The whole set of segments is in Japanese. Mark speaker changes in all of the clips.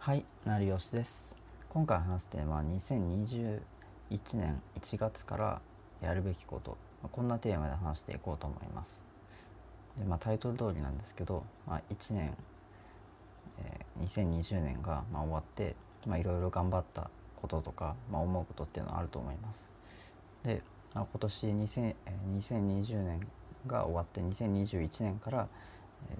Speaker 1: はい、成吉です。今回話すテーマは2021年1月からやるべきこと、まあこんなテーマで話していこうと思います。でまあ、タイトル通りなんですけど、まあ、1年、えー2020年がまあ終わって、まあ、いろいろ頑張ったこととか、まあ、思うことっていうのはあると思います。で、あ、今年2000えー2020年が終わって2021年から、えー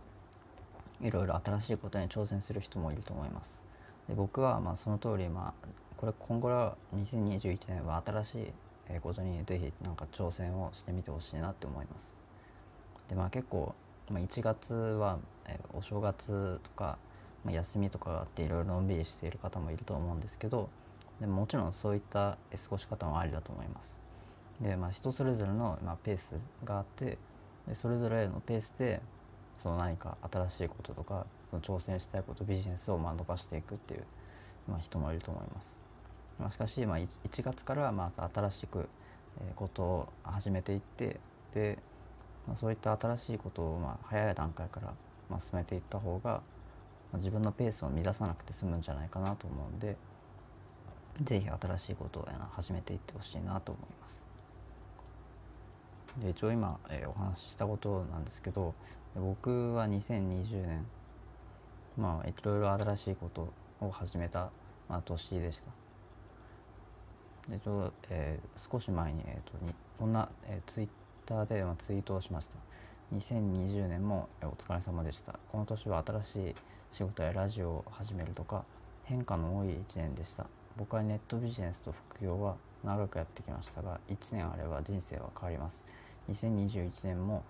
Speaker 1: いろいろ新しいことに挑戦する人もいると思います。で僕はまあその通りまあこれ今後は2021年は新しいえことにぜひなんか挑戦をしてみてほしいなって思います。でまあ結構、まあ、1月は、えお正月とか、ま、休みとかがあっていろいろのんびりしている方もいると思うんですけどでももちろんそういった過ごし方もありだと思います。でまあ人それぞれの、まあ、ペースがあってでそれぞれのペースでその何か新しいこととかその挑戦したいことビジネスをまあ伸ばしていくっていう、まあ、人もいると思います。まあ、しかし、まあ、1月からはまあ新しくえことを始めていってで、まあ、そういった新しいことをまあ早い段階からまあ進めていった方が、まあ自分のペースを乱さなくて済むんじゃないかなと思うんでぜひ新しいことを始めていってほしいなと思います。で一応今、えーお話ししたことなんですけど僕は2020年まあいろいろ新しいことを始めた、まあ、年でした。でちょうど、えー少し前に,、えー、とにこんな、えーツイッターで、まあ、ツイートをしました。2020年も、えーお疲れ様でした。この年は新しい仕事やラジオを始めるとか変化の多い1年でした。僕はネットビジネスと副業は長くやってきましたが1年あれば人生は変わります。2021年も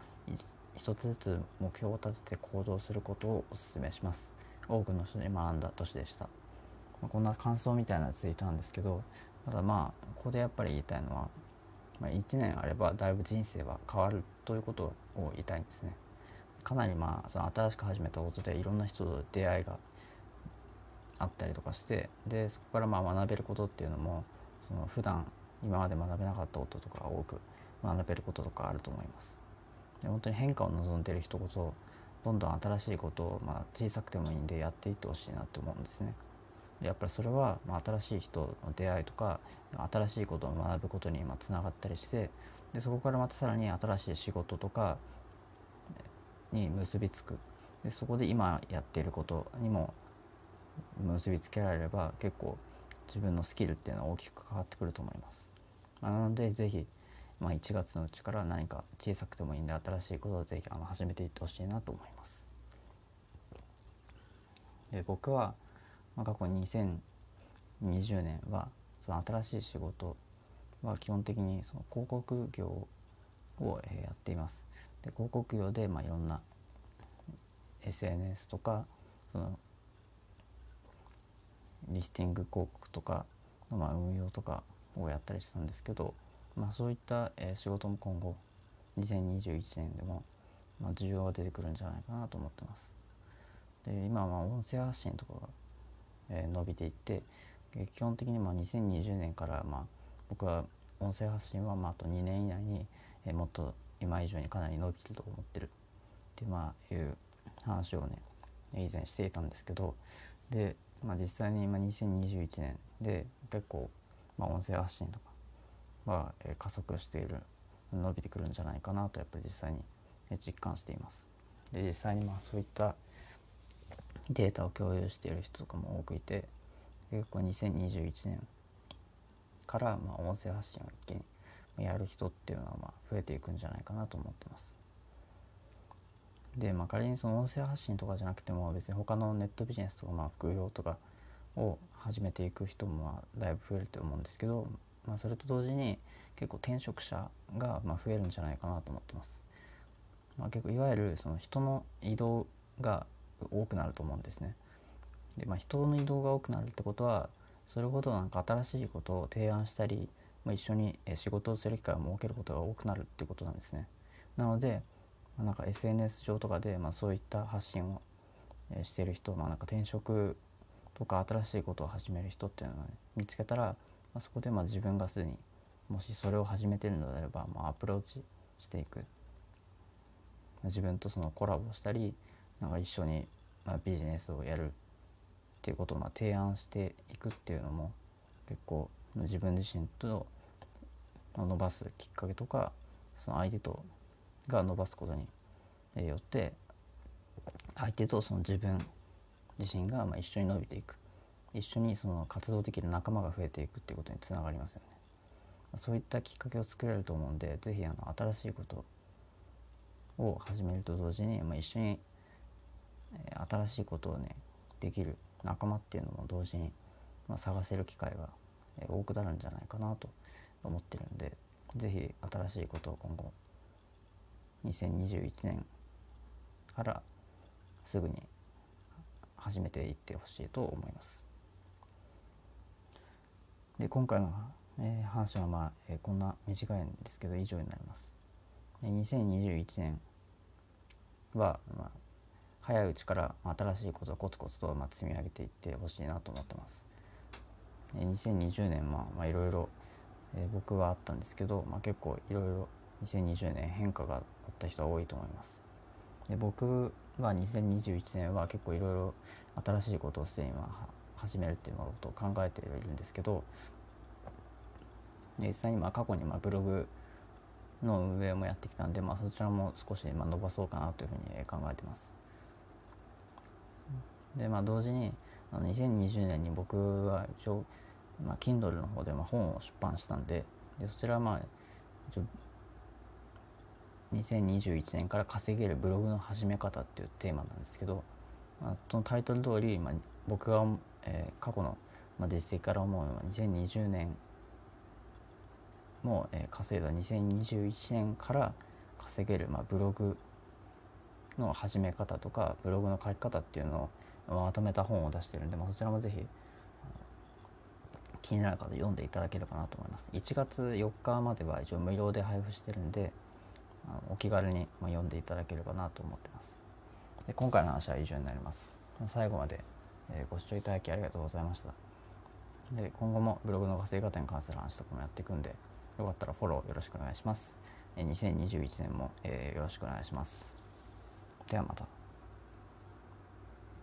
Speaker 1: 一つずつ目標を立てて行動することをお勧めします。多くの人に学んだ年でした。まあこんな感想みたいなツイートなんですけどただまあここでやっぱり言いたいのは、まあ、1年あればだいぶ人生は変わるということを言いたいんですね。かなりまあその新しく始めたことでいろんな人と出会いがあったりとかしてでそこからまあ学べることっていうのもその普段今まで学べなかったこととか多く学べることとかあると思います。で本当に変化を望んでいる人こそどんどん新しいことを、まあ、小さくてもいいんでやっていってほしいなって思うんですね。やっぱりそれは、まあ、新しい人の出会いとか新しいことを学ぶことにまあつながったりしてでそこからまたさらに新しい仕事とかに結びつく。でそこで今やっていることにも結びつけられれば結構自分のスキルっていうのは大きく変わってくると思います、まあ、なのでぜひ、まあ、1月のうちから何か小さくてもいいんで新しいことをぜひあの始めていってほしいなと思います。で僕は、まあ、過去2020年はその新しい仕事は基本的にその広告業をえやっています。で広告業でまあいろんな SNS とかそのリスティング広告とかのまあ運用とかをやったりしたんですけど、まあ、そういったえー仕事も今後2021年でもまあ需要が出てくるんじゃないかなと思ってます。で今は音声発信とかが、え伸びていって基本的にまあ2020年からまあ僕は音声発信はまああと2年以内に、えーもっと今以上にかなり伸びてると思ってるって,、まあ、いう話をね以前していたんですけどで、まあ、実際に今2021年で結構、まあ、音声発信とかは、え加速している伸びてくるんじゃないかなとやっぱり実際に実感しています。で実際にまあそういったデータを共有している人とかも多くいて結構2021年からまあ音声発信を一気にやる人っていうのはまあ増えていくんじゃないかなと思ってます。で、まあ、仮にその音声発信とかじゃなくても別に他のネットビジネスとかまあ副業とかを始めていく人もまあだいぶ増えると思うんですけど、まあ、それと同時に結構転職者がまあ増えるんじゃないかなと思ってます。まあ、結構いわゆるその人の移動が多くなると思うんですね。で、まあ、人の移動が多くなるってことはそれほどなんか新しいことを提案したり、まあ、一緒に仕事をする機会を設けることが多くなるってことなんですね。なので、なんか SNS 上とかで、まあ、そういった発信をしてる人、まあ、なんか転職とか新しいことを始める人っていうのを、ね、見つけたら、まあ、そこでまあ自分がすでにもしそれを始めてるのであれば、まあ、アプローチしていく。自分とそのコラボしたりなんか一緒に、まあ、ビジネスをやるっていうことをまあ提案していくっていうのも結構自分自身と伸ばすきっかけとかその相手とが伸ばすことによって相手とその自分自身がまあ一緒に伸びていく一緒にその活動できる仲間が増えていくっていうことにつながりますよね。そういったきっかけを作れると思うんで是非あの新しいことを始めると同時に、まあ、一緒に、え新しいことをねできる仲間っていうのも同時に、まあ、探せる機会が、え多くなるんじゃないかなと思ってるんで是非新しいことを今後2021年からすぐに始めていってほしいと思います。で今回の、えー、話はまあ、えー、こんな短いんですけど以上になります。2021年は、まあ、早いうちから新しいことをコツコツと、まあ、積み上げていってほしいなと思ってます。2020年、まあ、まあいろいろ、えー、僕はあったんですけど、まあ、結構いろいろ2020年変化があった人は多いと思います。で僕は2021年は結構いろいろ新しいことをすでに始めるっていうことを考えているんですけど実際にまあ過去にまあブログの運営もやってきたんで、まあ、そちらも少しまあ伸ばそうかなというふうに考えてます。でまあ同時にあの2020年に僕は一応、まあ、Kindle の方でまあ本を出版したんででそちらはまあ一応2021年から稼げるブログの始め方っていうテーマなんですけど、まあ、そのタイトル通り、まあ、僕が、えー、過去の、まあ、実績から思うのは2020年も、えー、稼いだ2021年から稼げる、まあ、ブログの始め方とかブログの書き方っていうのをまとめた本を出してるんで、まあ、そちらもぜひ気になる方読んでいただければなと思います。1月4日までは一応無料で配布してるんで、お気軽に読んでいただければなと思ってます。で今回の話は以上になります。最後までご視聴いただきありがとうございました。で今後もブログの稼ぎ方に関する話とかもやっていくんで、よかったらフォローよろしくお願いします。2021年も、よろしくお願いします。ではまた。